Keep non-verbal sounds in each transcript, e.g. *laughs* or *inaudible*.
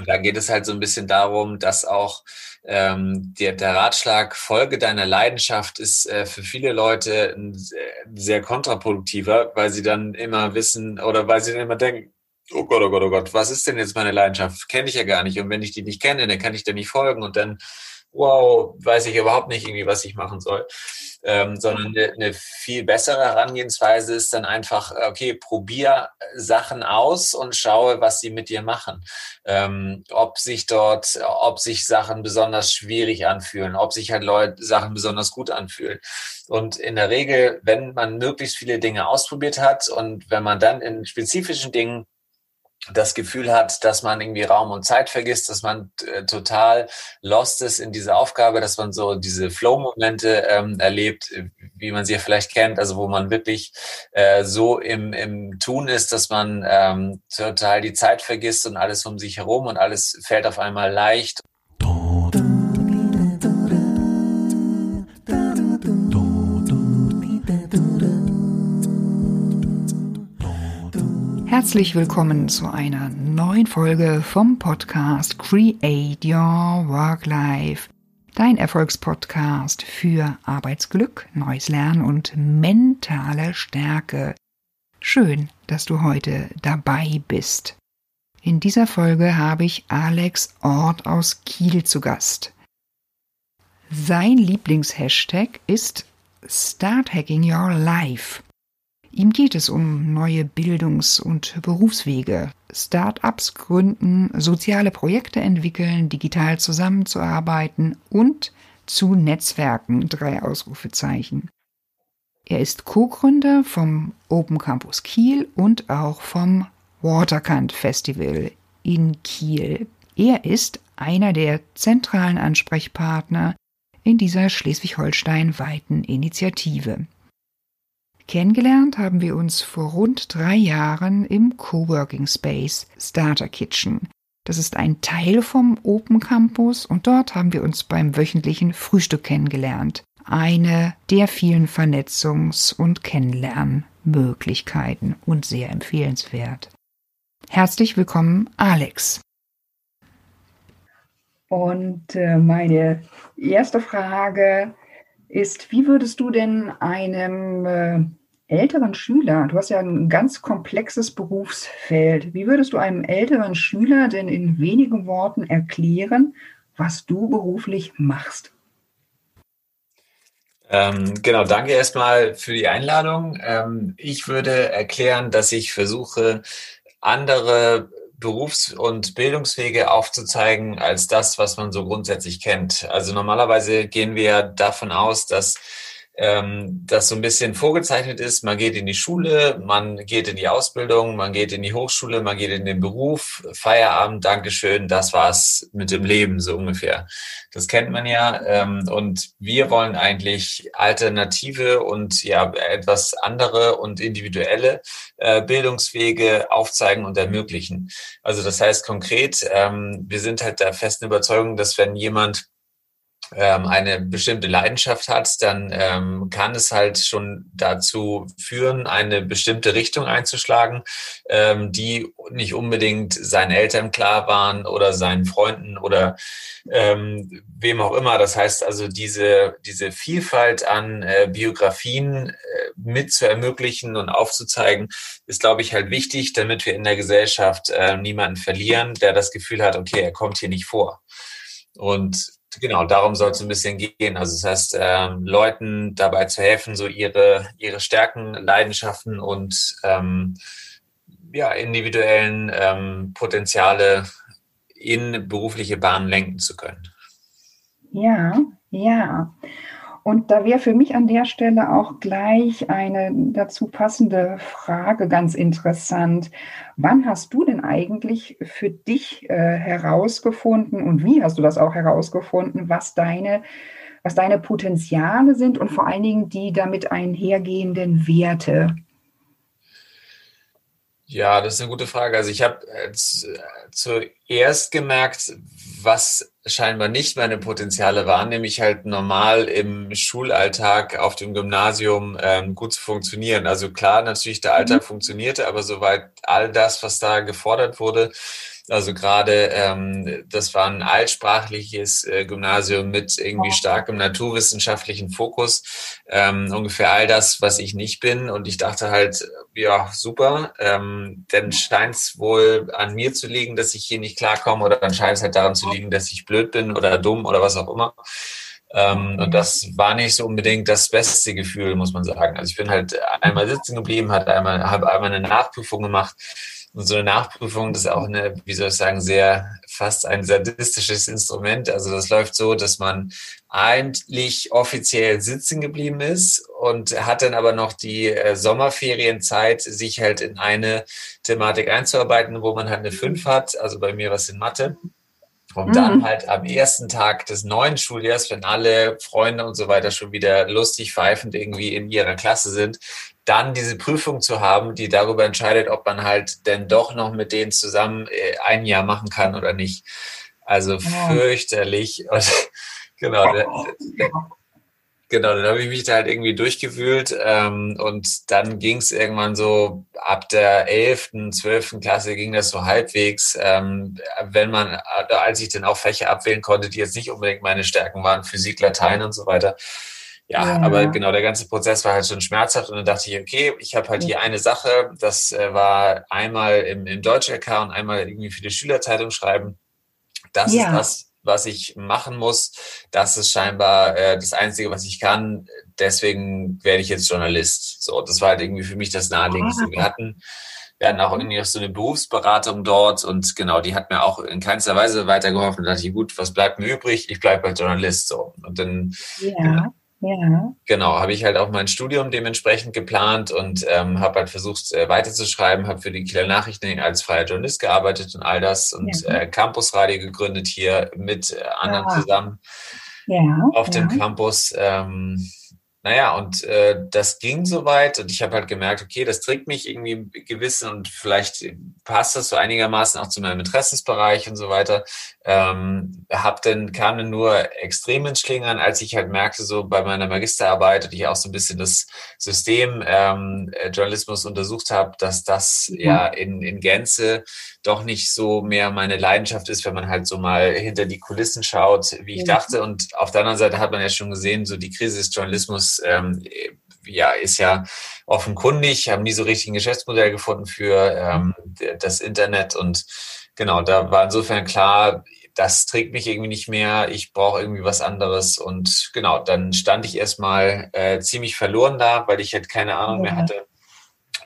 Und da geht es halt so ein bisschen darum, dass auch ähm, der, der Ratschlag, Folge deiner Leidenschaft ist äh, für viele Leute ein, sehr kontraproduktiver, weil sie dann immer wissen oder weil sie dann immer denken, oh Gott, oh Gott, oh Gott, was ist denn jetzt meine Leidenschaft? Kenne ich ja gar nicht. Und wenn ich die nicht kenne, dann kann ich dir nicht folgen und dann, wow, weiß ich überhaupt nicht irgendwie, was ich machen soll ähm, sondern eine, eine viel bessere Herangehensweise ist dann einfach, okay, probier Sachen aus und schaue, was sie mit dir machen. Ähm, ob sich dort, ob sich Sachen besonders schwierig anfühlen, ob sich halt Leute Sachen besonders gut anfühlen. Und in der Regel, wenn man möglichst viele Dinge ausprobiert hat und wenn man dann in spezifischen Dingen das Gefühl hat, dass man irgendwie Raum und Zeit vergisst, dass man äh, total lost ist in dieser Aufgabe, dass man so diese Flow-Momente ähm, erlebt, wie man sie ja vielleicht kennt, also wo man wirklich äh, so im, im Tun ist, dass man ähm, total die Zeit vergisst und alles um sich herum und alles fällt auf einmal leicht. Herzlich willkommen zu einer neuen Folge vom Podcast Create Your Work Life, dein Erfolgspodcast für Arbeitsglück, neues Lernen und mentale Stärke. Schön, dass du heute dabei bist. In dieser Folge habe ich Alex Ort aus Kiel zu Gast. Sein Lieblingshashtag ist Start Hacking Your Life. Ihm geht es um neue Bildungs- und Berufswege, Start-ups gründen, soziale Projekte entwickeln, digital zusammenzuarbeiten und zu Netzwerken, drei Ausrufezeichen. Er ist Co-Gründer vom Open Campus Kiel und auch vom Waterkant Festival in Kiel. Er ist einer der zentralen Ansprechpartner in dieser schleswig-holstein weiten Initiative. Kennengelernt haben wir uns vor rund drei Jahren im Coworking Space Starter Kitchen. Das ist ein Teil vom Open Campus und dort haben wir uns beim wöchentlichen Frühstück kennengelernt. Eine der vielen Vernetzungs- und Kennenlernmöglichkeiten und sehr empfehlenswert. Herzlich willkommen, Alex. Und äh, meine erste Frage ist, wie würdest du denn einem äh, älteren Schüler, du hast ja ein ganz komplexes Berufsfeld, wie würdest du einem älteren Schüler denn in wenigen Worten erklären, was du beruflich machst? Ähm, genau, danke erstmal für die Einladung. Ähm, ich würde erklären, dass ich versuche, andere Berufs- und Bildungswege aufzuzeigen als das, was man so grundsätzlich kennt. Also normalerweise gehen wir davon aus, dass ähm, das so ein bisschen vorgezeichnet ist. Man geht in die Schule, man geht in die Ausbildung, man geht in die Hochschule, man geht in den Beruf, Feierabend, Dankeschön, das war's mit dem Leben so ungefähr. Das kennt man ja. Ähm, und wir wollen eigentlich alternative und ja etwas andere und individuelle äh, Bildungswege aufzeigen und ermöglichen. Also das heißt konkret, ähm, wir sind halt der festen Überzeugung, dass wenn jemand ähm, eine bestimmte Leidenschaft hat, dann ähm, kann es halt schon dazu führen, eine bestimmte Richtung einzuschlagen, ähm, die nicht unbedingt seinen Eltern klar waren oder seinen Freunden oder ähm, wem auch immer. Das heißt also, diese, diese Vielfalt an äh, Biografien äh, mit zu ermöglichen und aufzuzeigen, ist, glaube ich, halt wichtig, damit wir in der Gesellschaft äh, niemanden verlieren, der das Gefühl hat, okay, er kommt hier nicht vor. Und Genau, darum soll es ein bisschen gehen. Also das heißt, ähm, Leuten dabei zu helfen, so ihre, ihre Stärken, Leidenschaften und ähm, ja, individuellen ähm, Potenziale in berufliche Bahnen lenken zu können. Ja, ja. Und da wäre für mich an der Stelle auch gleich eine dazu passende Frage ganz interessant. Wann hast du denn eigentlich für dich äh, herausgefunden und wie hast du das auch herausgefunden, was deine, was deine Potenziale sind und vor allen Dingen die damit einhergehenden Werte? Ja, das ist eine gute Frage. Also ich habe äh, zuerst gemerkt, was scheinbar nicht meine Potenziale waren, nämlich halt normal im Schulalltag auf dem Gymnasium ähm, gut zu funktionieren. Also klar, natürlich der Alltag mhm. funktionierte, aber soweit all das, was da gefordert wurde, Also gerade, ähm, das war ein altsprachliches äh, Gymnasium mit irgendwie starkem naturwissenschaftlichen Fokus. Ähm, ungefähr all das, was ich nicht bin. Und ich dachte halt, ja, super. Ähm, dann scheint es wohl an mir zu liegen, dass ich hier nicht klarkomme oder dann scheint es halt daran zu liegen, dass ich blöd bin oder dumm oder was auch immer. Ähm, und das war nicht so unbedingt das beste Gefühl, muss man sagen. Also ich bin halt einmal sitzen geblieben, hatte einmal, habe einmal eine Nachprüfung gemacht. Und so eine Nachprüfung, das ist auch eine, wie soll ich sagen, sehr fast ein sadistisches Instrument. Also das läuft so, dass man eigentlich offiziell sitzen geblieben ist und hat dann aber noch die äh, Sommerferienzeit, sich halt in eine Thematik einzuarbeiten, wo man halt eine 5 hat. Also bei mir was in Mathe. Und mhm. dann halt am ersten Tag des neuen Schuljahres, wenn alle Freunde und so weiter schon wieder lustig pfeifend irgendwie in ihrer Klasse sind, dann diese Prüfung zu haben, die darüber entscheidet, ob man halt denn doch noch mit denen zusammen äh, ein Jahr machen kann oder nicht. Also fürchterlich. *laughs* Und, genau. Genau, dann habe ich mich da halt irgendwie durchgewühlt ähm, und dann ging es irgendwann so ab der 11., 12. Klasse ging das so halbwegs, ähm, wenn man, äh, als ich dann auch Fächer abwählen konnte, die jetzt nicht unbedingt meine Stärken waren, Physik, Latein und so weiter. Ja, ja, aber genau, der ganze Prozess war halt schon schmerzhaft und dann dachte ich, okay, ich habe halt hier eine Sache, das äh, war einmal im, im Deutsch-LK und einmal irgendwie für die Schülerzeitung schreiben. Das ja. ist das, was ich machen muss. Das ist scheinbar äh, das Einzige, was ich kann. Deswegen werde ich jetzt Journalist. So, das war halt irgendwie für mich das Naheliegendste. Wir hatten, wir hatten auch irgendwie so eine Berufsberatung dort und genau, die hat mir auch in keinster Weise weitergeholfen. Da dachte ich, gut, was bleibt mir übrig? Ich bleibe als Journalist. So. Und dann ja. Genau, ja. Genau, habe ich halt auch mein Studium dementsprechend geplant und ähm, habe halt versucht äh, weiterzuschreiben, habe für die Kieler Nachrichten als freier Journalist gearbeitet und all das und ja. äh, Campusradio gegründet hier mit äh, anderen ja. zusammen ja, auf dem Campus. Ähm, naja, und äh, das ging soweit und ich habe halt gemerkt, okay, das trägt mich irgendwie gewiss und vielleicht passt das so einigermaßen auch zu meinem Interessensbereich und so weiter. Ähm, hab dann, kam dann nur extrem ins Schlingern, als ich halt merkte, so bei meiner Magisterarbeit und ich auch so ein bisschen das System ähm, äh, Journalismus untersucht habe, dass das ja, ja in, in Gänze doch nicht so mehr meine Leidenschaft ist, wenn man halt so mal hinter die Kulissen schaut, wie ich ja. dachte. Und auf der anderen Seite hat man ja schon gesehen, so die Krise des Journalismus ähm, ja, ist ja offenkundig, haben nie so richtig ein Geschäftsmodell gefunden für ähm, das Internet und genau, da war insofern klar, das trägt mich irgendwie nicht mehr, ich brauche irgendwie was anderes. Und genau, dann stand ich erstmal äh, ziemlich verloren da, weil ich halt keine Ahnung ja. mehr hatte,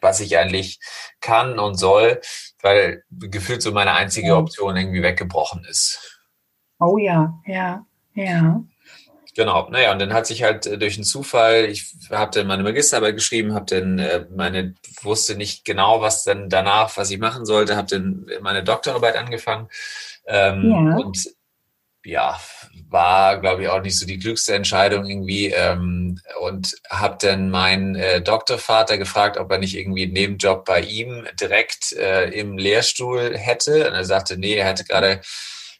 was ich eigentlich kann und soll, weil gefühlt so meine einzige Option irgendwie weggebrochen ist. Oh ja, ja, ja. Genau, naja, und dann hat sich halt äh, durch einen Zufall, ich habe dann meine Magisterarbeit geschrieben, habe dann äh, meine, wusste nicht genau, was dann danach, was ich machen sollte, habe dann meine Doktorarbeit angefangen. Ähm, ja. Und ja, war, glaube ich, auch nicht so die klügste Entscheidung irgendwie. Ähm, und habe dann meinen äh, Doktorvater gefragt, ob er nicht irgendwie einen Nebenjob bei ihm direkt äh, im Lehrstuhl hätte. Und er sagte, nee, er hätte gerade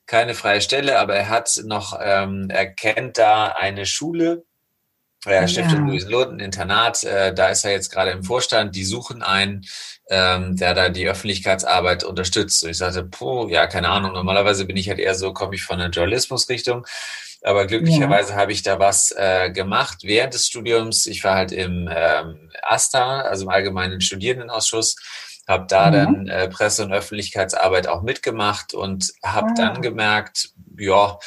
keine freie Stelle, aber er hat noch, ähm, er kennt da eine Schule, äh, Stiftung ja. Ein Internat, äh, da ist er jetzt gerade im Vorstand, die suchen einen, ähm, der da die Öffentlichkeitsarbeit unterstützt. Und ich sagte, puh, ja, keine Ahnung, normalerweise bin ich halt eher so, komme ich von der Journalismusrichtung. Aber glücklicherweise ja. habe ich da was äh, gemacht während des Studiums. Ich war halt im ähm, AStA, also im Allgemeinen Studierendenausschuss habe da mhm. dann äh, Presse- und Öffentlichkeitsarbeit auch mitgemacht und habe mhm. dann gemerkt, ja,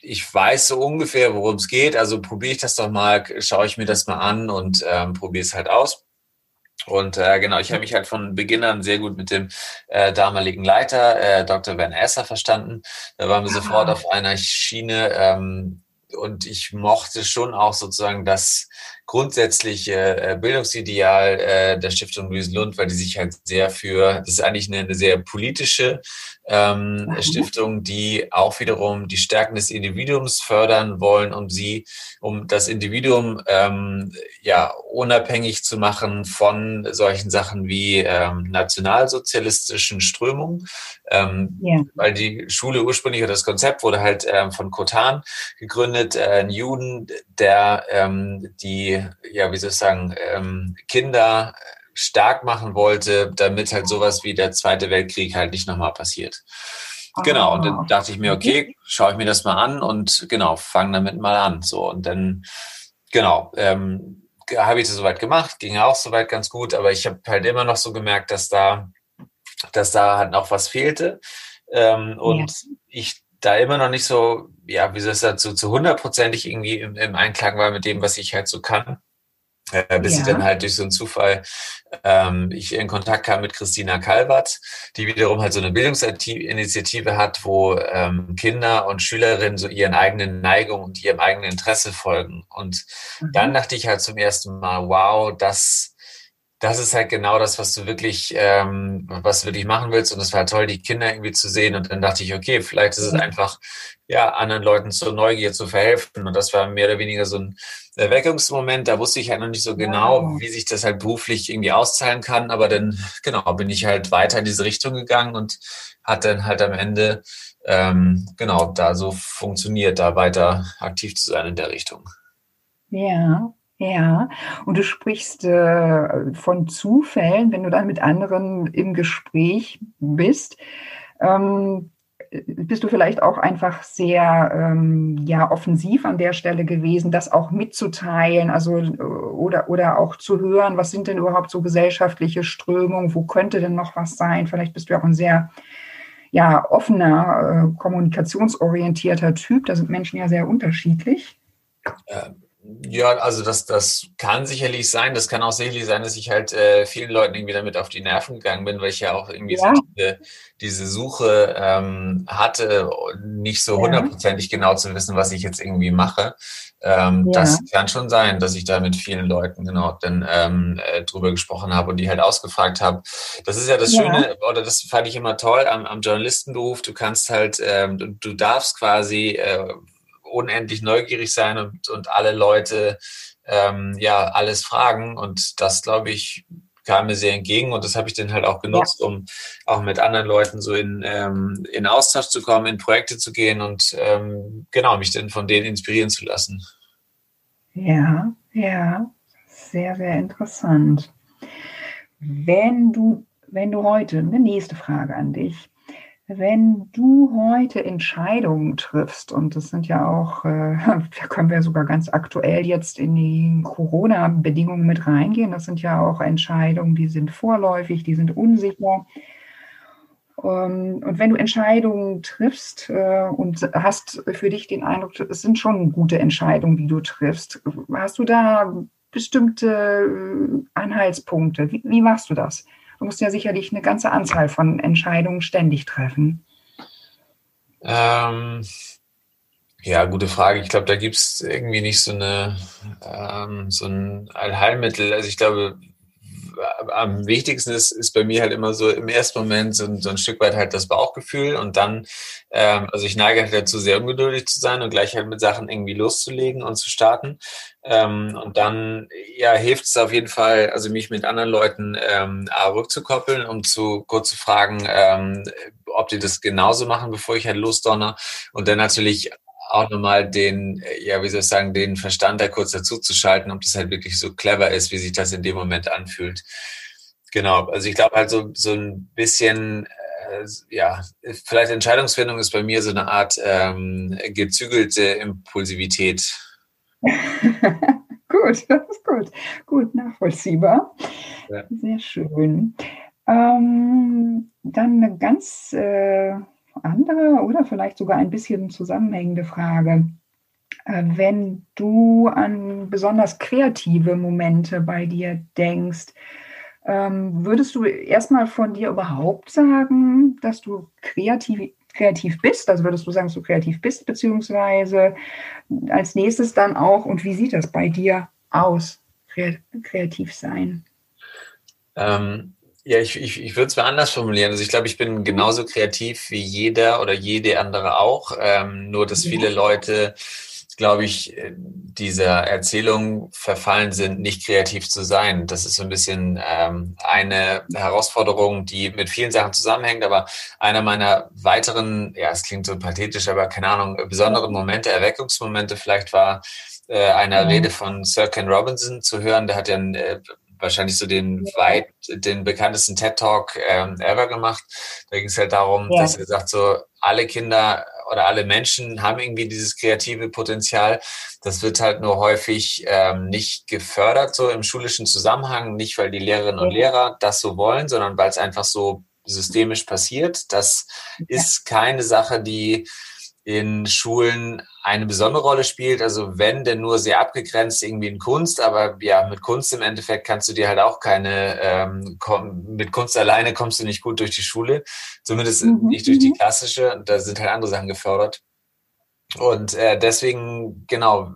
ich weiß so ungefähr, worum es geht, also probiere ich das doch mal, schaue ich mir das mal an und ähm, probiere es halt aus. Und äh, genau, ich habe mich halt von Beginn an sehr gut mit dem äh, damaligen Leiter, äh, Dr. Werner Esser, verstanden. Da waren wir ah. sofort auf einer Schiene. Ähm, und ich mochte schon auch sozusagen das grundsätzliche äh, Bildungsideal äh, der Stiftung Louise Lund, weil die sich halt sehr für, das ist eigentlich eine, eine sehr politische ähm. Stiftung, die auch wiederum die Stärken des Individuums fördern wollen, um sie, um das Individuum ähm, ja unabhängig zu machen von solchen Sachen wie ähm, nationalsozialistischen Strömungen, ähm, ja. weil die Schule ursprünglich oder das Konzept wurde halt ähm, von Kotan gegründet, äh, ein Juden, der ähm, die ja wie soll ich sagen ähm, Kinder stark machen wollte, damit halt sowas wie der Zweite Weltkrieg halt nicht nochmal passiert. Genau, und dann ah. dachte ich mir, okay, schaue ich mir das mal an und genau, fange damit mal an. So, und dann, genau, ähm, habe ich das soweit gemacht, ging auch soweit ganz gut, aber ich habe halt immer noch so gemerkt, dass da, dass da halt noch was fehlte. Ähm, und ja. ich da immer noch nicht so, ja, wie soll ich sagen, so zu hundertprozentig irgendwie im, im Einklang war mit dem, was ich halt so kann. Äh, bis ja. ich dann halt durch so einen Zufall ähm, ich in Kontakt kam mit Christina Kalbert, die wiederum halt so eine Bildungsinitiative hat, wo ähm, Kinder und Schülerinnen so ihren eigenen Neigungen und ihrem eigenen Interesse folgen. Und mhm. dann dachte ich halt zum ersten Mal, wow, das das ist halt genau das, was du wirklich, ähm, was du wirklich machen willst. Und es war toll, die Kinder irgendwie zu sehen. Und dann dachte ich, okay, vielleicht ist es einfach, ja, anderen Leuten zur Neugier zu verhelfen. Und das war mehr oder weniger so ein Erweckungsmoment. Da wusste ich halt noch nicht so genau, wie sich das halt beruflich irgendwie auszahlen kann. Aber dann, genau, bin ich halt weiter in diese Richtung gegangen und hat dann halt am Ende, ähm, genau, da so funktioniert, da weiter aktiv zu sein in der Richtung. Ja, ja, und du sprichst äh, von Zufällen, wenn du dann mit anderen im Gespräch bist. Ähm, bist du vielleicht auch einfach sehr ähm, ja offensiv an der Stelle gewesen, das auch mitzuteilen, also oder oder auch zu hören, was sind denn überhaupt so gesellschaftliche Strömungen, wo könnte denn noch was sein? Vielleicht bist du auch ein sehr ja offener, äh, kommunikationsorientierter Typ. Da sind Menschen ja sehr unterschiedlich. Ähm, ja, also das, das kann sicherlich sein. Das kann auch sicherlich sein, dass ich halt äh, vielen Leuten irgendwie damit auf die Nerven gegangen bin, weil ich ja auch irgendwie ja. so diese, diese Suche ähm, hatte, nicht so hundertprozentig ja. genau zu wissen, was ich jetzt irgendwie mache. Ähm, ja. Das kann schon sein, dass ich da mit vielen Leuten genau dann ähm, äh, drüber gesprochen habe und die halt ausgefragt habe. Das ist ja das Schöne, oder das fand ich immer toll am, am Journalistenberuf. Du kannst halt, ähm, du, du darfst quasi äh, unendlich neugierig sein und, und alle Leute ähm, ja alles fragen. Und das, glaube ich, kam mir sehr entgegen und das habe ich dann halt auch genutzt, ja. um auch mit anderen Leuten so in, ähm, in Austausch zu kommen, in Projekte zu gehen und ähm, genau mich dann von denen inspirieren zu lassen. Ja, ja, sehr, sehr interessant. Wenn du, wenn du heute, eine nächste Frage an dich, wenn du heute Entscheidungen triffst, und das sind ja auch, äh, *laughs* da können wir sogar ganz aktuell jetzt in die Corona-Bedingungen mit reingehen, das sind ja auch Entscheidungen, die sind vorläufig, die sind unsicher. Ähm, und wenn du Entscheidungen triffst äh, und hast für dich den Eindruck, es sind schon gute Entscheidungen, die du triffst, hast du da bestimmte Anhaltspunkte? Wie, wie machst du das? Du musst ja sicherlich eine ganze Anzahl von Entscheidungen ständig treffen. Ähm, ja, gute Frage. Ich glaube, da gibt es irgendwie nicht so eine ähm, so ein Allheilmittel. Also ich glaube, am wichtigsten ist, ist bei mir halt immer so im ersten Moment so, so ein Stück weit halt das Bauchgefühl und dann, ähm, also ich neige halt dazu, sehr ungeduldig zu sein und gleich halt mit Sachen irgendwie loszulegen und zu starten. Ähm, und dann, ja, hilft es auf jeden Fall, also mich mit anderen Leuten ähm, rückzukoppeln, um zu kurz zu fragen, ähm, ob die das genauso machen, bevor ich halt losdonner. Und dann natürlich auch nochmal den, ja, wie soll ich sagen, den Verstand da kurz dazu zu schalten, ob das halt wirklich so clever ist, wie sich das in dem Moment anfühlt. Genau, also ich glaube halt so, so ein bisschen, äh, ja, vielleicht Entscheidungsfindung ist bei mir so eine Art ähm, gezügelte Impulsivität. *laughs* gut, das ist gut. Gut nachvollziehbar. Ja. Sehr schön. Ähm, dann eine ganz äh, andere oder vielleicht sogar ein bisschen zusammenhängende Frage. Äh, wenn du an besonders kreative Momente bei dir denkst, ähm, würdest du erstmal von dir überhaupt sagen, dass du kreativ, kreativ bist? Also würdest du sagen, dass du kreativ bist, beziehungsweise als nächstes dann auch, und wie sieht das bei dir aus, kreativ sein? Ähm, ja, ich, ich, ich würde es mal anders formulieren. Also ich glaube, ich bin genauso kreativ wie jeder oder jede andere auch. Ähm, nur, dass viele Leute, glaube ich, äh, dieser Erzählung verfallen sind, nicht kreativ zu sein. Das ist so ein bisschen ähm, eine Herausforderung, die mit vielen Sachen zusammenhängt. Aber einer meiner weiteren, ja, es klingt so pathetisch, aber keine Ahnung, besonderen Momente, Erweckungsmomente vielleicht war, äh, einer Rede von Sir Ken Robinson zu hören. Der hat ja ein äh, wahrscheinlich so den weit, den bekanntesten TED Talk ähm, ever gemacht. Da ging es halt darum, ja. dass er sagt, so alle Kinder oder alle Menschen haben irgendwie dieses kreative Potenzial. Das wird halt nur häufig ähm, nicht gefördert, so im schulischen Zusammenhang, nicht weil die Lehrerinnen und Lehrer das so wollen, sondern weil es einfach so systemisch passiert. Das ist keine Sache, die in Schulen eine besondere Rolle spielt. Also wenn, denn nur sehr abgegrenzt irgendwie in Kunst, aber ja, mit Kunst im Endeffekt kannst du dir halt auch keine, ähm, komm, mit Kunst alleine kommst du nicht gut durch die Schule, zumindest mhm. nicht durch die mhm. klassische, da sind halt andere Sachen gefördert. Und äh, deswegen, genau,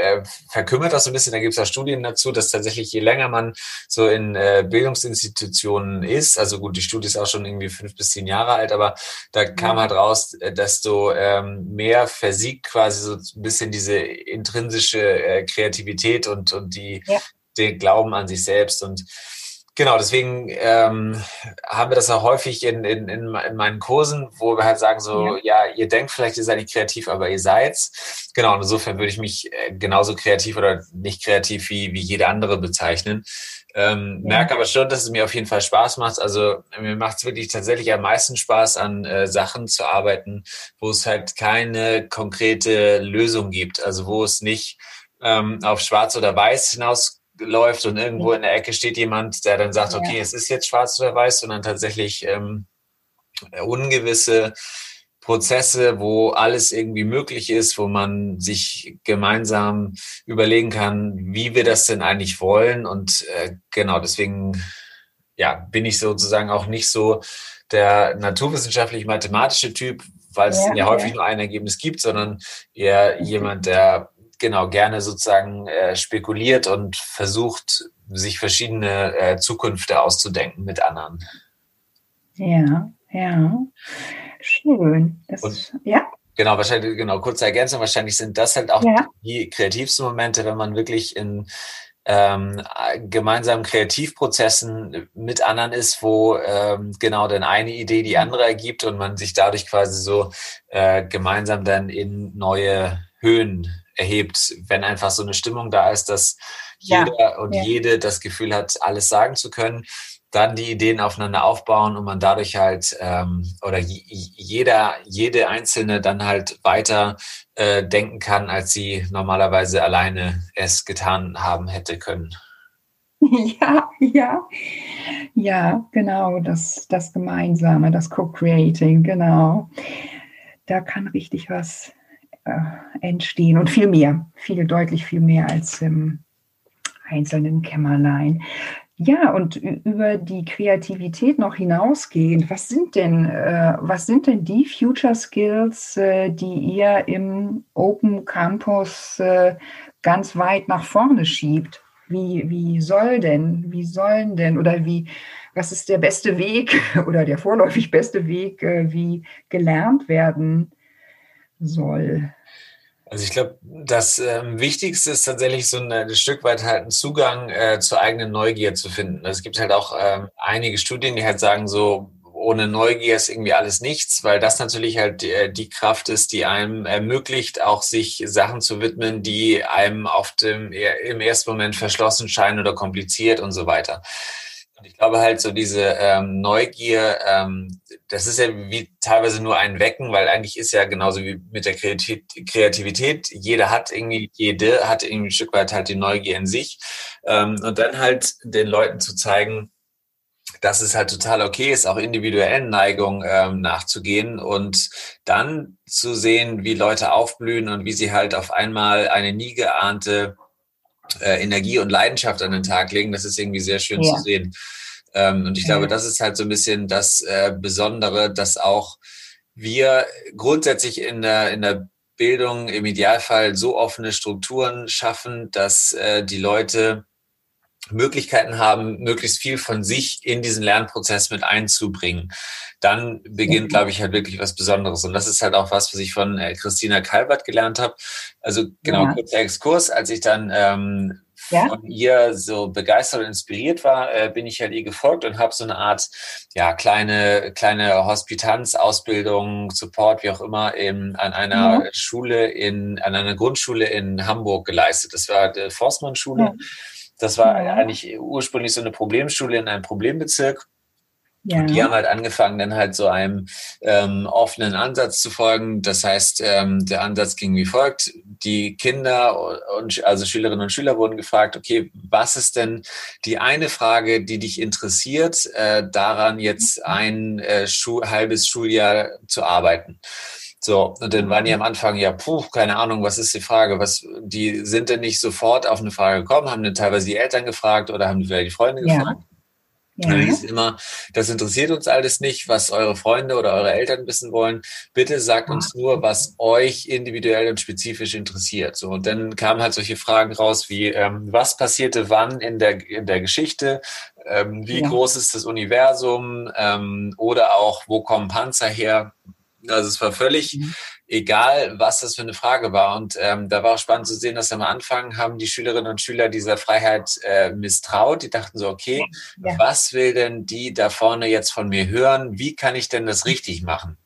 äh, verkümmert das so ein bisschen. Da gibt es ja Studien dazu, dass tatsächlich je länger man so in äh, Bildungsinstitutionen ist, also gut, die Studie ist auch schon irgendwie fünf bis zehn Jahre alt, aber da kam halt raus, äh, desto ähm, mehr versiegt quasi so ein bisschen diese intrinsische äh, Kreativität und, und die, ja. den Glauben an sich selbst. Und Genau, deswegen ähm, haben wir das auch häufig in, in, in, meinen Kursen, wo wir halt sagen so, ja. ja, ihr denkt vielleicht, ihr seid nicht kreativ, aber ihr seid's. Genau, und insofern würde ich mich äh, genauso kreativ oder nicht kreativ wie, wie jede andere bezeichnen. Ähm, ja. Merke aber schon, dass es mir auf jeden Fall Spaß macht. Also mir macht es wirklich tatsächlich am meisten Spaß, an äh, Sachen zu arbeiten, wo es halt keine konkrete Lösung gibt. Also wo es nicht ähm, auf Schwarz oder Weiß hinaus läuft und irgendwo in der Ecke steht jemand, der dann sagt, okay, es ist jetzt schwarz oder weiß, sondern tatsächlich ähm, ungewisse Prozesse, wo alles irgendwie möglich ist, wo man sich gemeinsam überlegen kann, wie wir das denn eigentlich wollen. Und äh, genau, deswegen ja, bin ich sozusagen auch nicht so der naturwissenschaftlich-mathematische Typ, weil es ja, ja häufig ja. nur ein Ergebnis gibt, sondern eher jemand, der genau gerne sozusagen äh, spekuliert und versucht, sich verschiedene äh, Zukünfte auszudenken mit anderen. Ja, ja. Schön. Das, und, ja. Genau, wahrscheinlich, genau, kurze Ergänzung, wahrscheinlich sind das halt auch ja. die kreativsten Momente, wenn man wirklich in ähm, gemeinsamen Kreativprozessen mit anderen ist, wo ähm, genau dann eine Idee die andere ergibt und man sich dadurch quasi so äh, gemeinsam dann in neue Höhen erhebt, wenn einfach so eine Stimmung da ist, dass jeder ja, und ja. jede das Gefühl hat, alles sagen zu können, dann die Ideen aufeinander aufbauen und man dadurch halt ähm, oder jeder, jede einzelne dann halt weiter äh, denken kann, als sie normalerweise alleine es getan haben hätte können. *laughs* Ja, ja, ja, genau, das, das Gemeinsame, das Co-Creating, genau. Da kann richtig was entstehen und viel mehr, viel deutlich viel mehr als im einzelnen Kämmerlein. Ja, und über die Kreativität noch hinausgehend, was sind denn, äh, was sind denn die Future Skills, äh, die ihr im Open Campus äh, ganz weit nach vorne schiebt? Wie, wie soll denn, wie sollen denn oder wie, was ist der beste Weg *laughs* oder der vorläufig beste Weg, äh, wie gelernt werden soll? Also ich glaube, das ähm, Wichtigste ist tatsächlich so ein, ein Stück weit halt einen Zugang äh, zur eigenen Neugier zu finden. Also es gibt halt auch ähm, einige Studien, die halt sagen, so ohne Neugier ist irgendwie alles nichts, weil das natürlich halt äh, die Kraft ist, die einem ermöglicht, auch sich Sachen zu widmen, die einem auf dem im ersten Moment verschlossen scheinen oder kompliziert und so weiter. Ich glaube halt so diese ähm, Neugier, ähm, das ist ja wie teilweise nur ein Wecken, weil eigentlich ist ja genauso wie mit der Kreativität, jeder hat irgendwie, jede hat irgendwie ein Stück weit halt die Neugier in sich. Ähm, und dann halt den Leuten zu zeigen, dass es halt total okay ist, auch individuellen Neigungen ähm, nachzugehen und dann zu sehen, wie Leute aufblühen und wie sie halt auf einmal eine nie geahnte äh, Energie und Leidenschaft an den Tag legen. Das ist irgendwie sehr schön ja. zu sehen. Ähm, und ich glaube, das ist halt so ein bisschen das äh, Besondere, dass auch wir grundsätzlich in der, in der Bildung im Idealfall so offene Strukturen schaffen, dass äh, die Leute Möglichkeiten haben, möglichst viel von sich in diesen Lernprozess mit einzubringen. Dann beginnt, glaube ich, halt wirklich was Besonderes. Und das ist halt auch was, was ich von äh, Christina Kalbert gelernt habe. Also genau, ja. kurzer Exkurs, als ich dann ähm, ja? von ihr so begeistert und inspiriert war, äh, bin ich halt ihr gefolgt und habe so eine Art, ja, kleine, kleine Hospitanz, Ausbildung, Support, wie auch immer, in, an einer ja. Schule in, an einer Grundschule in Hamburg geleistet. Das war die Forstmann-Schule. Ja Das war ja. eigentlich ursprünglich so eine Problemschule in einem Problembezirk. Ja. Und die haben halt angefangen, dann halt so einem ähm, offenen Ansatz zu folgen. Das heißt, ähm, der Ansatz ging wie folgt. Die Kinder und also Schülerinnen und Schüler wurden gefragt, okay, was ist denn die eine Frage, die dich interessiert, äh, daran jetzt ein äh, Schu halbes Schuljahr zu arbeiten? So, und dann waren die am Anfang, ja, puh, keine Ahnung, was ist die Frage? Was, die sind denn nicht sofort auf eine Frage gekommen, haben dann teilweise die Eltern gefragt oder haben die vielleicht die Freunde gefragt? Ja. Ja. Dann hieß immer, das interessiert uns alles nicht, was eure Freunde oder eure Eltern wissen wollen. Bitte sagt uns nur, was euch individuell und spezifisch interessiert. So, und dann kamen halt solche Fragen raus wie, ähm, was passierte wann in der, in der Geschichte? Ähm, wie ja. groß ist das Universum? Ähm, oder auch, wo kommen Panzer her? Also es war völlig mhm. egal, was das für eine Frage war. Und ähm, da war auch spannend zu sehen, dass am Anfang haben die Schülerinnen und Schüler dieser Freiheit äh, misstraut. Die dachten so, okay, ja. was will denn die da vorne jetzt von mir hören? Wie kann ich denn das richtig machen?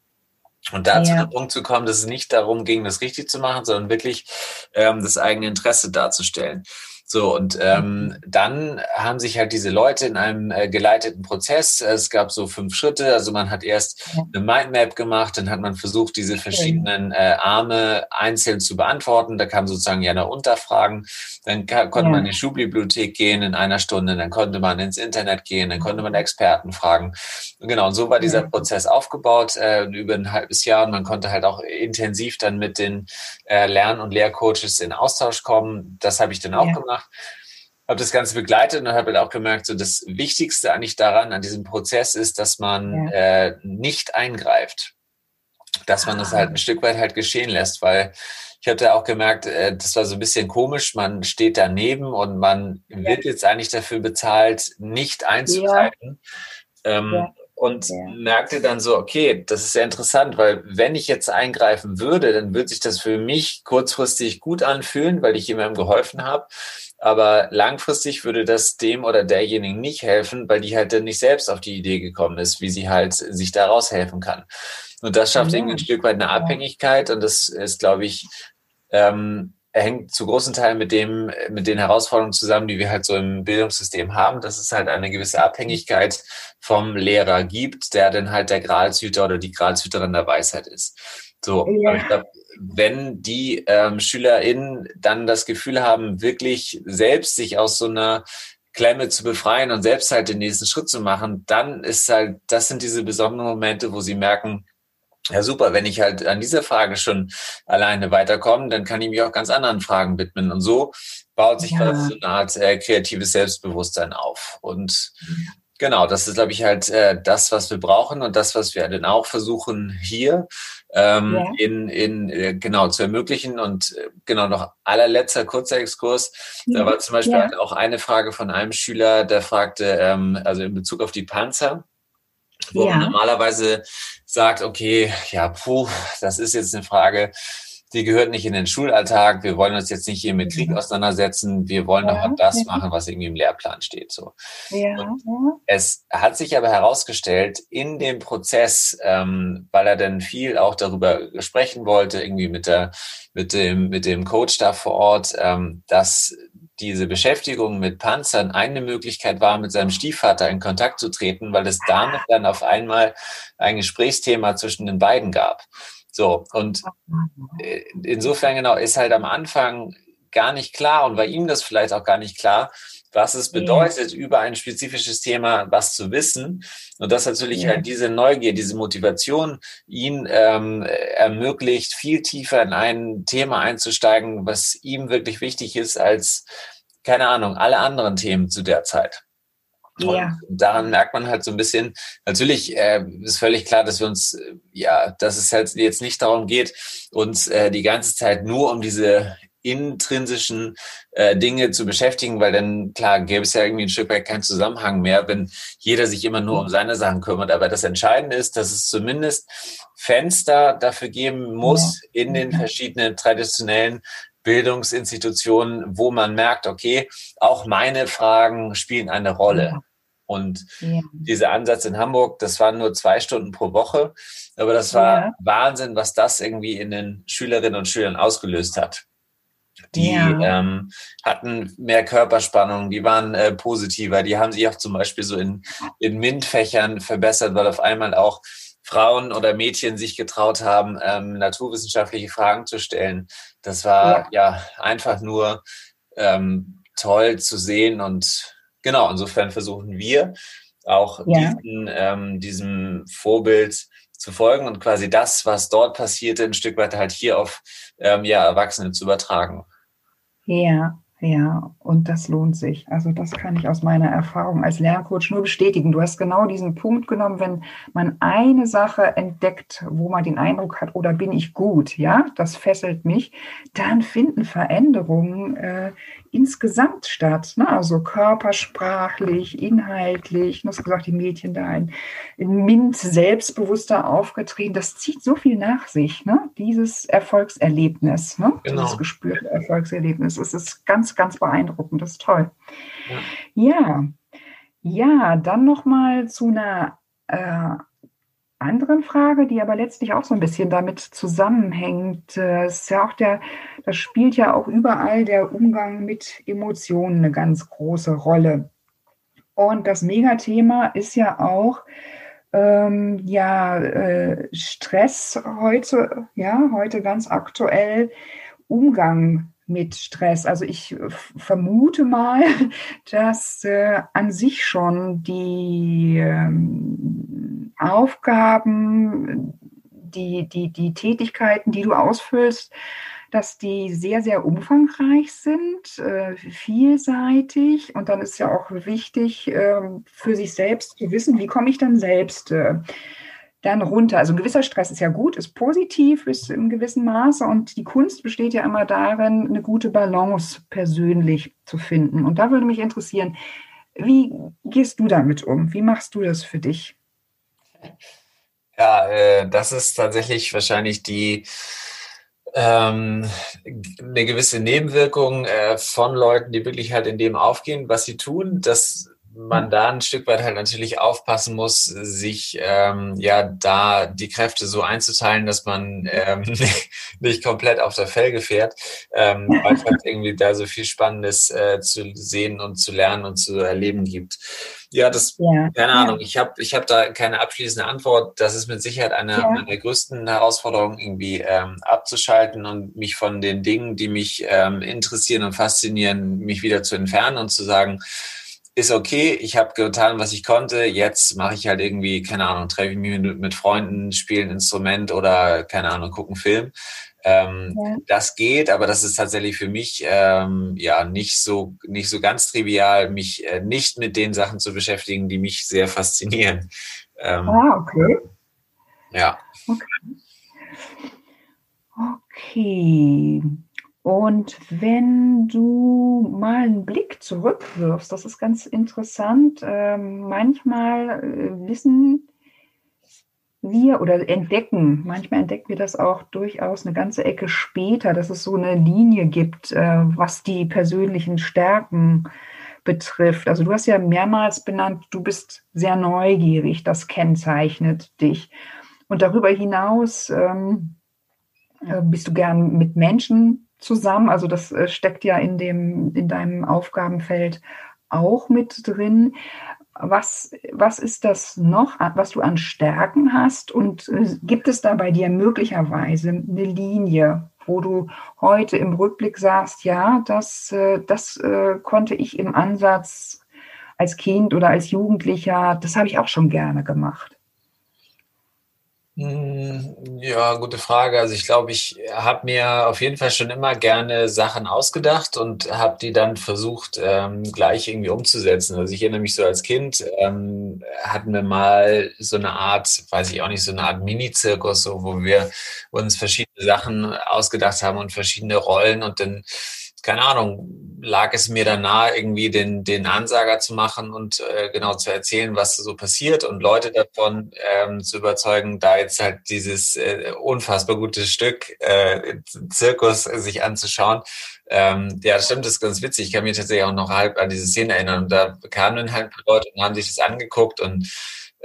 Und da ja. zu dem Punkt zu kommen, dass es nicht darum ging, das richtig zu machen, sondern wirklich ähm, das eigene Interesse darzustellen. So, und ähm, mhm. dann haben sich halt diese Leute in einem äh, geleiteten Prozess, es gab so fünf Schritte, also man hat erst eine Mindmap gemacht, dann hat man versucht, diese verschiedenen äh, Arme einzeln zu beantworten. Da kamen sozusagen ja noch Unterfragen. Dann konnte ja. man in die Schulbibliothek gehen in einer Stunde, dann konnte man ins Internet gehen, dann konnte man Experten fragen. Und genau, und so war dieser ja. Prozess aufgebaut äh, über ein halbes Jahr und man konnte halt auch intensiv dann mit den äh, Lern- und Lehrcoaches in Austausch kommen. Das habe ich dann auch ja. gemacht gemacht, habe das Ganze begleitet und habe halt auch gemerkt, so das Wichtigste eigentlich daran, an diesem Prozess ist, dass man ja. äh, nicht eingreift. Dass man ah. das halt ein Stück weit halt geschehen lässt, weil ich hatte auch gemerkt, äh, das war so ein bisschen komisch, man steht daneben und man ja. wird jetzt eigentlich dafür bezahlt, nicht einzugreifen. Ja. Ähm, und merkte dann so, okay, das ist sehr interessant, weil wenn ich jetzt eingreifen würde, dann würde sich das für mich kurzfristig gut anfühlen, weil ich jemandem geholfen habe. Aber langfristig würde das dem oder derjenigen nicht helfen, weil die halt dann nicht selbst auf die Idee gekommen ist, wie sie halt sich daraus helfen kann. Und das schafft ja. irgendwie ein Stück weit eine Abhängigkeit und das ist, glaube ich, ähm, hängt zu großen Teilen mit dem, mit den Herausforderungen zusammen, die wir halt so im Bildungssystem haben, dass es halt eine gewisse Abhängigkeit vom Lehrer gibt, der dann halt der Gralshüter oder die Gralshüterin der Weisheit ist. So, ja. aber ich glaube, wenn die ähm, SchülerInnen dann das Gefühl haben, wirklich selbst sich aus so einer Klemme zu befreien und selbst halt den nächsten Schritt zu machen, dann ist halt, das sind diese besonderen Momente, wo sie merken, ja, super. Wenn ich halt an dieser Frage schon alleine weiterkomme, dann kann ich mich auch ganz anderen Fragen widmen. Und so baut sich ja. so eine Art äh, kreatives Selbstbewusstsein auf. Und genau, das ist, glaube ich, halt äh, das, was wir brauchen und das, was wir dann auch versuchen hier ähm, ja. in, in äh, genau zu ermöglichen. Und äh, genau noch allerletzter kurzer Exkurs. Da war zum Beispiel ja. halt auch eine Frage von einem Schüler, der fragte, ähm, also in Bezug auf die Panzer, wo man normalerweise sagt, okay, ja, puh, das ist jetzt eine Frage, die gehört nicht in den Schulalltag. Wir wollen uns jetzt nicht hier mit Krieg auseinandersetzen. Wir wollen ja, doch das machen, was irgendwie im Lehrplan steht. So. Ja, Es hat sich aber herausgestellt in dem Prozess, ähm, weil er dann viel auch darüber sprechen wollte, irgendwie mit der mit dem mit dem Coach da vor Ort, ähm, dass diese Beschäftigung mit Panzern eine Möglichkeit war, mit seinem Stiefvater in Kontakt zu treten, weil es damit dann auf einmal ein Gesprächsthema zwischen den beiden gab. So, und äh, insofern genau ist halt am Anfang gar nicht klar und war ihm das vielleicht auch gar nicht klar, was es bedeutet, ja. über ein spezifisches Thema was zu wissen. Und das natürlich ja. halt diese Neugier, diese Motivation ihn ähm, ermöglicht, viel tiefer in ein Thema einzusteigen, was ihm wirklich wichtig ist als, keine Ahnung, alle anderen Themen zu der Zeit. Ja. Und daran merkt man halt so ein bisschen, natürlich äh, ist völlig klar, dass wir uns, äh, ja, dass es halt jetzt nicht darum geht, uns äh, die ganze Zeit nur um diese intrinsischen äh, Dinge zu beschäftigen, weil dann, klar, gäbe es ja irgendwie ein Stück weit keinen Zusammenhang mehr, wenn jeder sich immer nur um seine Sachen kümmert. Aber das Entscheidende ist, dass es zumindest Fenster dafür geben muss ja. in den verschiedenen traditionellen Bildungsinstitutionen, wo man merkt, okay, auch meine Fragen spielen eine Rolle. Und ja. dieser Ansatz in Hamburg, das waren nur zwei Stunden pro Woche, aber das war ja. Wahnsinn, was das irgendwie in den Schülerinnen und Schülern ausgelöst hat. Die ja. ähm, hatten mehr Körperspannung, die waren äh, positiver, die haben sich auch zum Beispiel so in, in MINT-Fächern verbessert, weil auf einmal auch Frauen oder Mädchen sich getraut haben, ähm, naturwissenschaftliche Fragen zu stellen. Das war ja, ja einfach nur ähm, toll zu sehen und genau, insofern versuchen wir auch ja. diesen, ähm, diesem Vorbild zu folgen und quasi das, was dort passierte, ein Stück weit halt hier auf ähm, ja, Erwachsene zu übertragen. Ja, ja, und das lohnt sich. Also das kann ich aus meiner Erfahrung als Lerncoach nur bestätigen. Du hast genau diesen Punkt genommen, wenn man eine Sache entdeckt, wo man den Eindruck hat, oder bin ich gut, ja, das fesselt mich, dann finden Veränderungen äh, insgesamt statt. Ne? Also körpersprachlich, inhaltlich. Du hast gesagt, die Mädchen da in, in Mint selbstbewusster aufgetreten. Das zieht so viel nach sich, ne? dieses Erfolgserlebnis, ne? genau. dieses gespürte Erfolgserlebnis. Es ist ganz, ganz beeindruckend. Das ist toll. Ja, ja, ja dann nochmal zu einer äh, anderen Frage, die aber letztlich auch so ein bisschen damit zusammenhängt. Es ist ja auch der, das spielt ja auch überall der Umgang mit Emotionen eine ganz große Rolle. Und das Megathema ist ja auch ähm, ja äh, Stress heute, ja heute ganz aktuell Umgang mit Stress. Also ich vermute mal, *laughs* dass äh, an sich schon die ähm, Aufgaben, die, die, die Tätigkeiten, die du ausfüllst, dass die sehr, sehr umfangreich sind, äh, vielseitig. Und dann ist ja auch wichtig, äh, für sich selbst zu wissen, wie komme ich dann selbst äh, dann runter. Also ein gewisser Stress ist ja gut, ist positiv bis im gewissen Maße und die Kunst besteht ja immer darin, eine gute Balance persönlich zu finden. Und da würde mich interessieren, wie gehst du damit um? Wie machst du das für dich? Ja, äh, das ist tatsächlich wahrscheinlich die ähm, eine gewisse Nebenwirkung äh, von Leuten, die wirklich halt in dem aufgehen, was sie tun. Das man da ein Stück weit halt natürlich aufpassen muss, sich ähm, ja da die Kräfte so einzuteilen, dass man ähm, *laughs* nicht, komplett auf der Felge fährt, ähm, weil es halt irgendwie da so viel Spannendes äh, zu sehen und zu lernen und zu erleben gibt. Ja, das, ja. keine Ahnung, ich habe ich hab da keine abschließende Antwort. Das ist mit Sicherheit eine ja. meiner größten Herausforderungen, irgendwie ähm, abzuschalten und mich von den Dingen, die mich ähm, interessieren und faszinieren, mich wieder zu entfernen und zu sagen, ist okay, ich habe getan, was ich konnte. Jetzt mache ich halt irgendwie, keine Ahnung, treffe ich mich mit, mit Freunden, spiele ein Instrument oder, keine Ahnung, gucke einen Film. Ähm, ja. Das geht, aber das ist tatsächlich für mich ähm, ja nicht so nicht so ganz trivial, mich äh, nicht mit den Sachen zu beschäftigen, die mich sehr faszinieren. Ähm, ah, okay. Ja. Okay. Okay. Und wenn du mal einen Blick zurückwirfst, das ist ganz interessant, äh, manchmal äh, wissen wir oder entdecken, manchmal entdecken wir das auch durchaus eine ganze Ecke später, dass es so eine Linie gibt, äh, was die persönlichen Stärken betrifft. Also du hast ja mehrmals benannt, du bist sehr neugierig, das kennzeichnet dich. Und darüber hinaus ähm, äh, bist du gern mit Menschen zusammen. Also das äh, steckt ja in dem, in deinem Aufgabenfeld auch mit drin. Was, was ist das noch, was du an Stärken hast? Und äh, gibt es da bei dir möglicherweise eine Linie, wo du heute im Rückblick sagst, ja, das, äh, das konnte ich im Ansatz als Kind oder als Jugendlicher, das habe ich auch schon gerne gemacht? Hm, ja, gute Frage. Also ich glaube, ich habe mir auf jeden Fall schon immer gerne Sachen ausgedacht und habe die dann versucht, ähm, gleich irgendwie umzusetzen. Also ich erinnere mich so als Kind, ähm, hatten wir mal so eine Art, weiß ich auch nicht, so eine Art Mini-Zirkus, so, wo wir uns verschiedene Sachen ausgedacht haben und verschiedene Rollen und dann keine Ahnung, lag es mir dann nahe, irgendwie den, den Ansager zu machen und äh, genau zu erzählen, was so passiert und Leute davon ähm, zu überzeugen, da jetzt halt dieses äh, unfassbar gute Stück äh, Zirkus sich anzuschauen. Ähm, ja, stimmt, das ist ganz witzig. Ich kann mich tatsächlich auch noch halb an diese Szene erinnern. Und da kamen dann halt Leute und haben sich das angeguckt und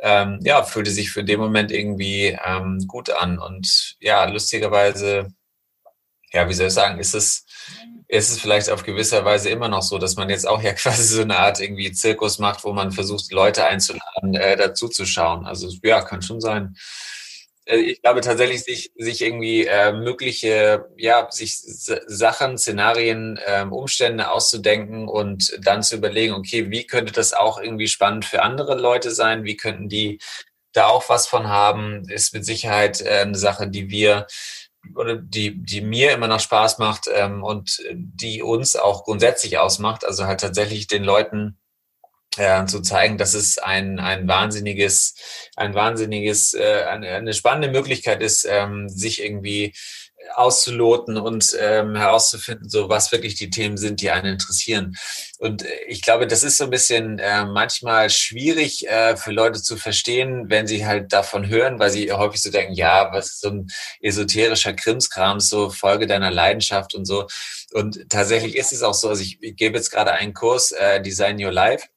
ähm, ja, fühlte sich für den Moment irgendwie ähm, gut an. Und ja, lustigerweise, ja, wie soll ich sagen, ist es ist es vielleicht auf gewisser Weise immer noch so, dass man jetzt auch ja *laughs* quasi so eine Art irgendwie Zirkus macht, wo man versucht, Leute einzuladen, äh, dazu zu schauen. Also ja, kann schon sein. Äh, ich glaube tatsächlich, sich, sich irgendwie äh, mögliche, ja, sich Sachen, Szenarien, äh, Umstände auszudenken und dann zu überlegen, okay, wie könnte das auch irgendwie spannend für andere Leute sein? Wie könnten die da auch was von haben? Ist mit Sicherheit äh, eine Sache, die wir oder die, die mir immer noch Spaß macht ähm, und die uns auch grundsätzlich ausmacht. Also halt tatsächlich den Leuten äh, zu zeigen, dass es ein, ein wahnsinniges, ein wahnsinniges, äh, eine, eine spannende Möglichkeit ist, ähm, sich irgendwie auszuloten und ähm, herauszufinden, so was wirklich die Themen sind, die einen interessieren. Und äh, ich glaube, das ist so ein bisschen äh, manchmal schwierig äh, für Leute zu verstehen, wenn sie halt davon hören, weil sie häufig so denken, ja, was ist so ein esoterischer Krimskram, so Folge deiner Leidenschaft und so. Und tatsächlich ist es auch so, also ich, ich gebe jetzt gerade einen Kurs, äh, Design Your Life.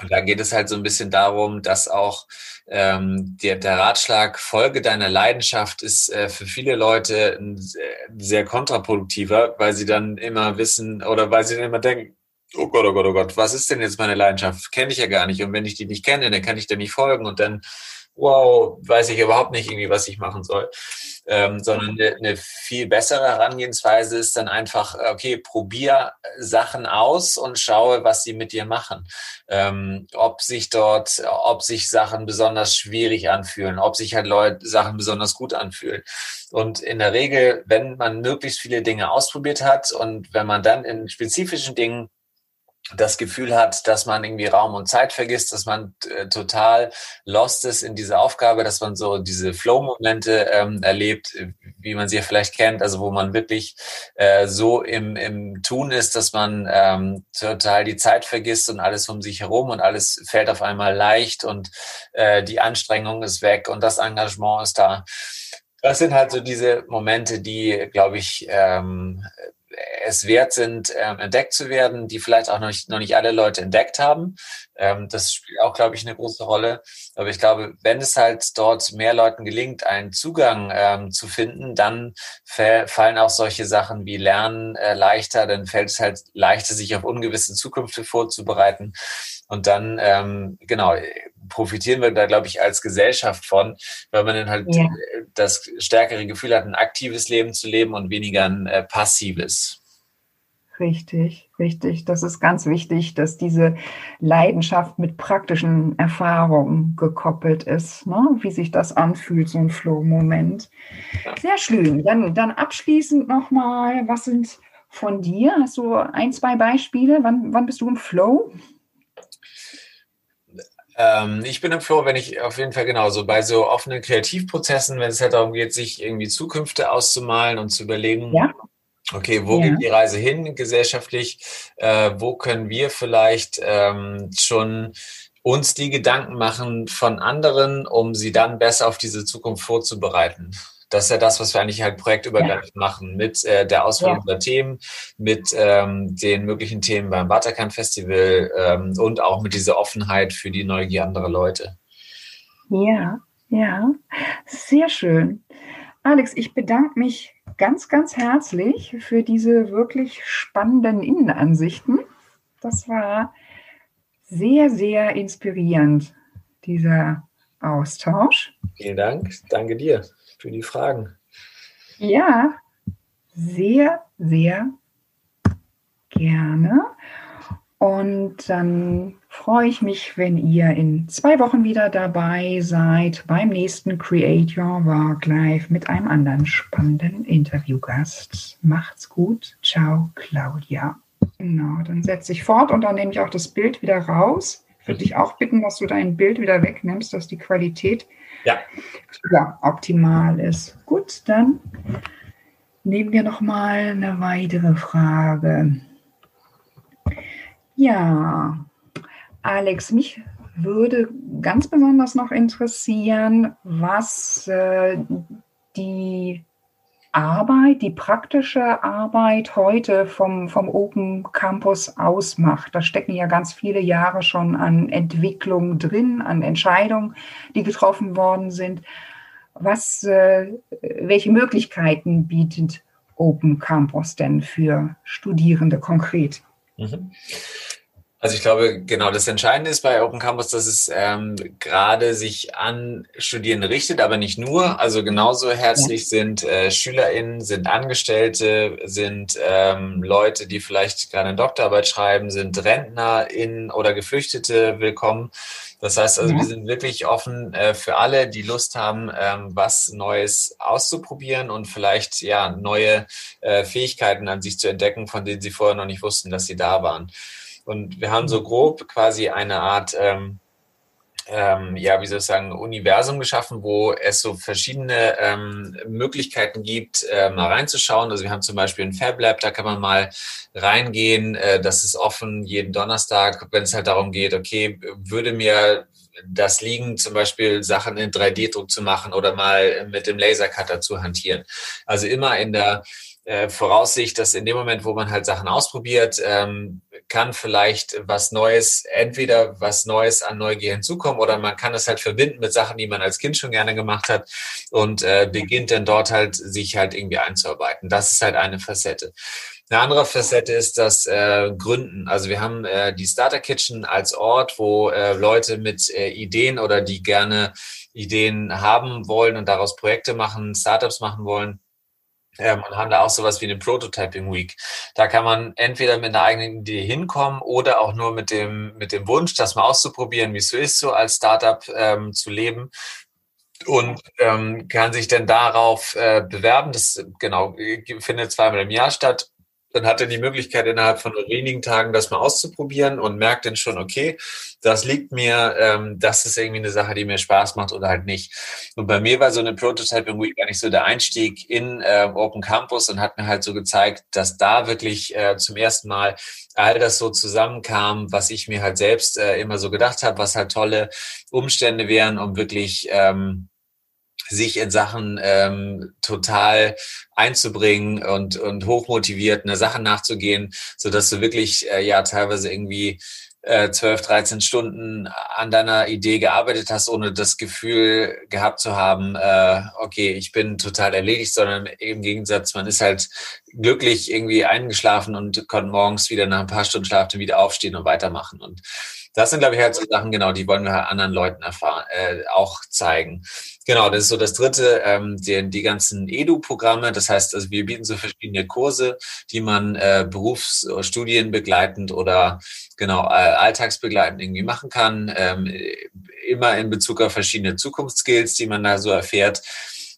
Und da geht es halt so ein bisschen darum, dass auch ähm, der, der Ratschlag, Folge deiner Leidenschaft ist äh, für viele Leute ein, sehr kontraproduktiver, weil sie dann immer wissen oder weil sie dann immer denken, oh Gott, oh Gott, oh Gott, was ist denn jetzt meine Leidenschaft? Kenne ich ja gar nicht. Und wenn ich die nicht kenne, dann kann ich dir nicht folgen und dann wow, weiß ich überhaupt nicht irgendwie, was ich machen soll. Ähm, sondern eine, eine viel bessere Herangehensweise ist dann einfach, okay, probier Sachen aus und schaue, was sie mit dir machen. Ähm, ob sich dort, ob sich Sachen besonders schwierig anfühlen, ob sich halt Leute Sachen besonders gut anfühlen. Und in der Regel, wenn man möglichst viele Dinge ausprobiert hat und wenn man dann in spezifischen Dingen das Gefühl hat, dass man irgendwie Raum und Zeit vergisst, dass man äh, total lost ist in dieser Aufgabe, dass man so diese Flow-Momente ähm, erlebt, wie man sie ja vielleicht kennt, also wo man wirklich äh, so im, im Tun ist, dass man ähm, total die Zeit vergisst und alles um sich herum und alles fällt auf einmal leicht und äh, die Anstrengung ist weg und das Engagement ist da. Das sind halt so diese Momente, die, glaube ich, ähm, es wert sind, ähm, entdeckt zu werden, die vielleicht auch noch nicht, noch nicht alle Leute entdeckt haben. Ähm, das spielt auch, glaube ich, eine große Rolle. Aber ich glaube, wenn es halt dort mehr Leuten gelingt, einen Zugang ähm, zu finden, dann fallen auch solche Sachen wie Lernen äh, leichter, dann fällt es halt leichter, sich auf ungewisse Zukünfte vorzubereiten. Und dann, ähm, genau, profitieren wir da, glaube ich, als Gesellschaft von, weil man dann halt ja. das stärkere Gefühl hat, ein aktives Leben zu leben und weniger ein äh, passives. Richtig, richtig. Das ist ganz wichtig, dass diese Leidenschaft mit praktischen Erfahrungen gekoppelt ist, ne? wie sich das anfühlt, so ein Flow-Moment. Sehr schön. Dann, dann abschließend nochmal, was sind von dir? Hast du ein, zwei Beispiele? Wann, wann bist du im Flow? Ähm, ich bin im Flow, wenn ich auf jeden Fall genauso bei so offenen Kreativprozessen, wenn es halt darum geht, sich irgendwie Zukünfte auszumalen und zu überlegen, ja. okay, wo ja. geht die Reise hin gesellschaftlich? Äh, wo können wir vielleicht ähm, schon uns die Gedanken machen von anderen, um sie dann besser auf diese Zukunft vorzubereiten? Das ist ja das, was wir eigentlich halt projektübergreifend ja. machen, mit äh, der Auswahl ja. unserer Themen, mit ähm, den möglichen Themen beim Waterkant Festival ähm, und auch mit dieser Offenheit für die Neugier anderer Leute. Ja, ja, sehr schön. Alex, ich bedanke mich ganz, ganz herzlich für diese wirklich spannenden Innenansichten. Das war sehr, sehr inspirierend, dieser Austausch. Vielen Dank. Danke dir für die Fragen. Ja, sehr, sehr gerne. Und dann freue ich mich, wenn ihr in zwei Wochen wieder dabei seid beim nächsten Create Your Work Life mit einem anderen spannenden Interviewgast. Macht's gut. Ciao, Claudia. Genau, dann setze ich fort und dann nehme ich auch das Bild wieder raus. Ich würde dich auch bitten, dass du dein Bild wieder wegnimmst, dass die Qualität ja. ja, optimal ist. Gut, dann nehmen wir noch mal eine weitere Frage. Ja, Alex, mich würde ganz besonders noch interessieren, was äh, die Arbeit, die praktische Arbeit heute vom, vom Open Campus ausmacht. Da stecken ja ganz viele Jahre schon an Entwicklung drin, an Entscheidungen, die getroffen worden sind. Was, äh, welche Möglichkeiten bietet Open Campus denn für Studierende konkret? Mhm. Also ich glaube, genau das Entscheidende ist bei Open Campus, dass es ähm, gerade sich an Studierende richtet, aber nicht nur. Also genauso herzlich sind äh, SchülerInnen, sind Angestellte, sind ähm, Leute, die vielleicht gerade eine Doktorarbeit schreiben, sind RentnerInnen oder Geflüchtete willkommen. Das heißt also, ja. wir sind wirklich offen äh, für alle, die Lust haben, ähm, was Neues auszuprobieren und vielleicht ja neue äh, Fähigkeiten an sich zu entdecken, von denen sie vorher noch nicht wussten, dass sie da waren. Und wir haben so grob quasi eine Art, ähm, ähm, ja, wie soll ich sagen, Universum geschaffen, wo es so verschiedene ähm, Möglichkeiten gibt, äh, mal reinzuschauen. Also wir haben zum Beispiel ein Fab Lab, da kann man mal reingehen. Äh, das ist offen jeden Donnerstag, wenn es halt darum geht, okay, würde mir das liegen, zum Beispiel Sachen in 3D-Druck zu machen oder mal mit dem Lasercutter zu hantieren. Also immer in der äh, Voraussicht, dass in dem Moment, wo man halt Sachen ausprobiert, ähm, kann vielleicht was Neues, entweder was Neues an Neugier hinzukommen oder man kann es halt verbinden mit Sachen, die man als Kind schon gerne gemacht hat und äh, beginnt dann dort halt sich halt irgendwie einzuarbeiten. Das ist halt eine Facette. Eine andere Facette ist das äh, Gründen. Also wir haben äh, die Starter Kitchen als Ort, wo äh, Leute mit äh, Ideen oder die gerne Ideen haben wollen und daraus Projekte machen, Startups machen wollen, ähm, und haben da auch sowas wie eine Prototyping Week. Da kann man entweder mit einer eigenen Idee hinkommen oder auch nur mit dem, mit dem Wunsch, das mal auszuprobieren, wie es so ist, so als Startup ähm, zu leben und ähm, kann sich dann darauf äh, bewerben. Das genau findet zweimal im Jahr statt dann hat er die Möglichkeit, innerhalb von wenigen Tagen das mal auszuprobieren und merkt dann schon, okay, das liegt mir, ähm, das ist irgendwie eine Sache, die mir Spaß macht oder halt nicht. Und bei mir war so eine Prototyping Week eigentlich so der Einstieg in äh, Open Campus und hat mir halt so gezeigt, dass da wirklich äh, zum ersten Mal all das so zusammenkam, was ich mir halt selbst äh, immer so gedacht habe, was halt tolle Umstände wären, um wirklich ähm, sich in Sachen ähm, total einzubringen und, und hochmotiviert eine Sache nachzugehen, so dass du wirklich äh, ja teilweise irgendwie äh, 12, 13 Stunden an deiner Idee gearbeitet hast, ohne das Gefühl gehabt zu haben, äh, okay, ich bin total erledigt, sondern im Gegensatz, man ist halt glücklich irgendwie eingeschlafen und konnte morgens wieder nach ein paar Stunden Schlaf wieder aufstehen und weitermachen. Und das sind, glaube ich, halt so Sachen, genau, die wollen wir halt anderen Leuten erfahren, äh, auch zeigen. Genau, das ist so das dritte, ähm, die, die ganzen Edu-Programme. Das heißt, also wir bieten so verschiedene Kurse, die man äh, Berufsstudien begleitend oder genau äh, alltagsbegleitend irgendwie machen kann. Ähm, immer in Bezug auf verschiedene Zukunftsskills, die man da so erfährt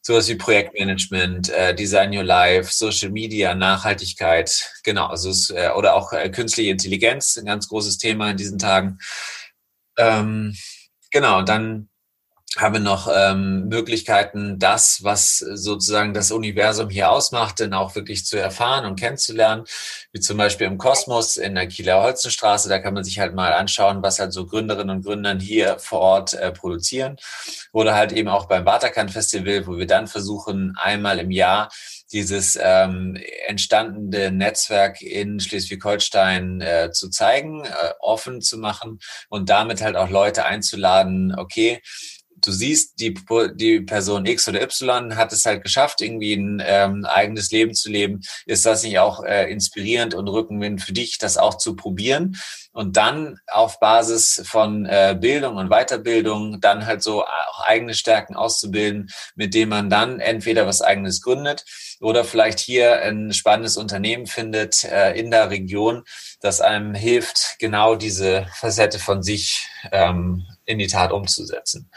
sowas wie Projektmanagement, äh, Design Your Life, Social Media, Nachhaltigkeit, genau, also es, äh, oder auch äh, künstliche Intelligenz, ein ganz großes Thema in diesen Tagen. Ähm, genau, dann haben wir noch ähm, Möglichkeiten, das, was sozusagen das Universum hier ausmacht, dann auch wirklich zu erfahren und kennenzulernen, wie zum Beispiel im Kosmos in der Kieler Holzenstraße. Da kann man sich halt mal anschauen, was halt so Gründerinnen und Gründern hier vor Ort äh, produzieren. Oder halt eben auch beim Waterkant Festival, wo wir dann versuchen, einmal im Jahr dieses ähm, entstandene Netzwerk in Schleswig-Holstein äh, zu zeigen, äh, offen zu machen und damit halt auch Leute einzuladen, okay, du siehst, die, die Person X oder Y hat es halt geschafft, irgendwie ein ähm, eigenes Leben zu leben. Ist das nicht auch äh, inspirierend und Rückenwind für dich, das auch zu probieren? Und dann auf Basis von äh, Bildung und Weiterbildung dann halt so auch eigene Stärken auszubilden, mit dem man dann entweder was eigenes gründet oder vielleicht hier ein spannendes Unternehmen findet äh, in der Region, das einem hilft, genau diese Facette von sich ähm, in die Tat umzusetzen.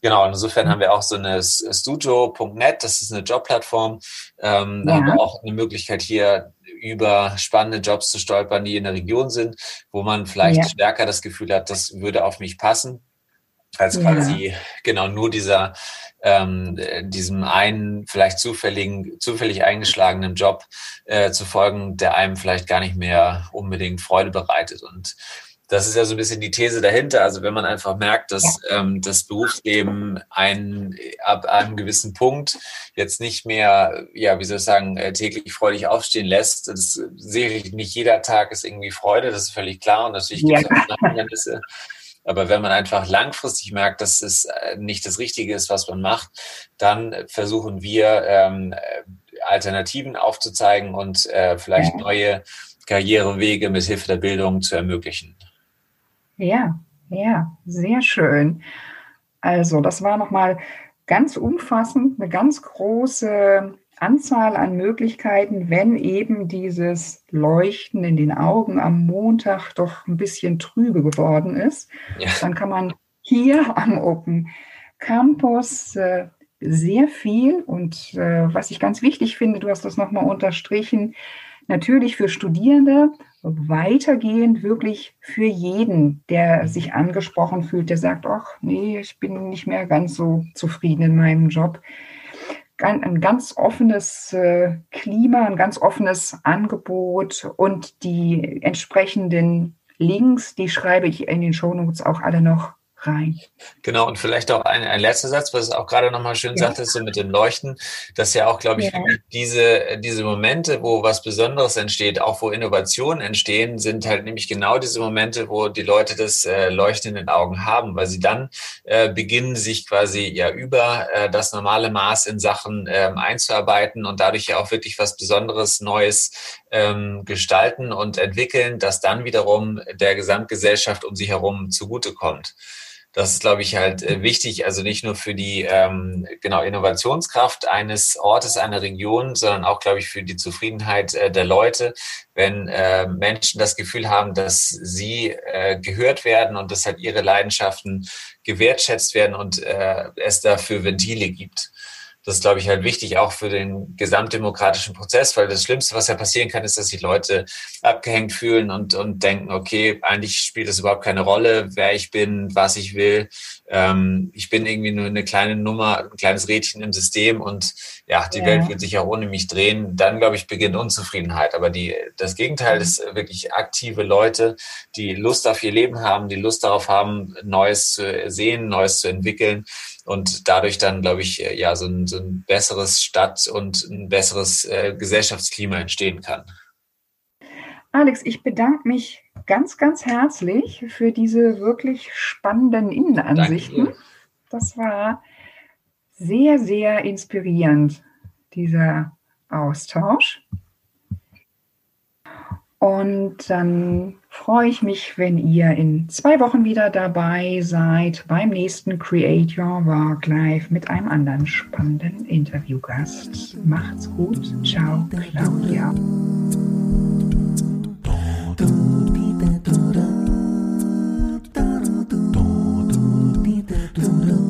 Genau, insofern haben wir auch so eine studio.net, das ist eine Jobplattform. Ähm, Da haben wir auch eine Möglichkeit hier über spannende Jobs zu stolpern, die in der Region sind, wo man vielleicht ja. stärker das Gefühl hat, das würde auf mich passen, als quasi ja. genau nur dieser ähm, diesem einen vielleicht zufälligen, zufällig eingeschlagenen Job äh, zu folgen, der einem vielleicht gar nicht mehr unbedingt Freude bereitet. Und das ist ja so ein bisschen die These dahinter. Also wenn man einfach merkt, dass ähm, das Berufsleben einen ab einem gewissen Punkt jetzt nicht mehr, ja, wie soll ich sagen, äh, täglich freudig aufstehen lässt, das sehe ich nicht jeder Tag ist irgendwie Freude, das ist völlig klar und natürlich gibt es ja. auch Hindernisse. Aber wenn man einfach langfristig merkt, dass es äh, nicht das Richtige ist, was man macht, dann versuchen wir ähm, Alternativen aufzuzeigen und äh, vielleicht neue Karrierewege mit Hilfe der Bildung zu ermöglichen. Ja, ja, sehr schön. Also, das war nochmal ganz umfassend, eine ganz große Anzahl an Möglichkeiten, wenn eben dieses Leuchten in den Augen am Montag doch ein bisschen trübe geworden ist. Ja. Dann kann man hier am Open Campus äh, sehr viel und äh, was ich ganz wichtig finde, du hast das nochmal unterstrichen, natürlich für Studierende, weitergehend wirklich für jeden, der sich angesprochen fühlt, der sagt, ach nee, ich bin nicht mehr ganz so zufrieden in meinem Job. Ein ganz offenes äh, Klima, ein ganz offenes Angebot und die entsprechenden Links, die schreibe ich in den Shownotes auch alle noch rein. Genau, und vielleicht auch ein, ein letzter Satz, was auch gerade nochmal schön ja. sagtest, so mit dem Leuchten, dass ja auch, glaube ich, ja. diese, diese Momente, wo was Besonderes entsteht, auch wo Innovationen entstehen, sind halt nämlich genau diese Momente, wo die Leute das äh, Leuchten in den Augen haben, weil sie dann äh, beginnen, sich quasi ja über äh, das normale Maß in Sachen ähm, einzuarbeiten und dadurch ja auch wirklich was Besonderes, Neues ähm, gestalten und entwickeln, das dann wiederum der Gesamtgesellschaft um sich herum zugutekommt. Das ist, glaube ich, halt äh, wichtig, also nicht nur für die ähm, genau Innovationskraft eines Ortes, einer Region, sondern auch, glaube ich, für die Zufriedenheit äh, der Leute, wenn äh, Menschen das Gefühl haben, dass sie äh, gehört werden und dass halt ihre Leidenschaften gewertschätzt werden und äh, es dafür Ventile gibt. Das ist, glaube ich, halt wichtig auch für den gesamtdemokratischen Prozess, weil das Schlimmste, was ja passieren kann, ist, dass sich Leute abgehängt fühlen und, und denken, okay, eigentlich spielt es überhaupt keine Rolle, wer ich bin, was ich will. Ähm, ich bin irgendwie nur eine kleine Nummer, ein kleines Rädchen im System und ja, die ja. Welt wird sich auch ohne mich drehen. Dann, glaube ich, beginnt Unzufriedenheit. Aber die, das Gegenteil mhm. ist wirklich aktive Leute, die Lust auf ihr Leben haben, die Lust darauf haben, Neues zu sehen, Neues zu entwickeln und dadurch dann, glaube ich, äh, ja, so ein, so ein besseres Stadt- und ein besseres äh, Gesellschaftsklima entstehen kann. Alex, ich bedanke mich ganz, ganz herzlich für diese wirklich spannenden Innenansichten. Das war sehr, sehr inspirierend, dieser Austausch. Und dann freue ich mich, wenn ihr in zwei Wochen wieder dabei seid beim nächsten Create Your Work Life mit einem anderen spannenden Interviewgast. Macht's gut. Ciao, Claudia. do do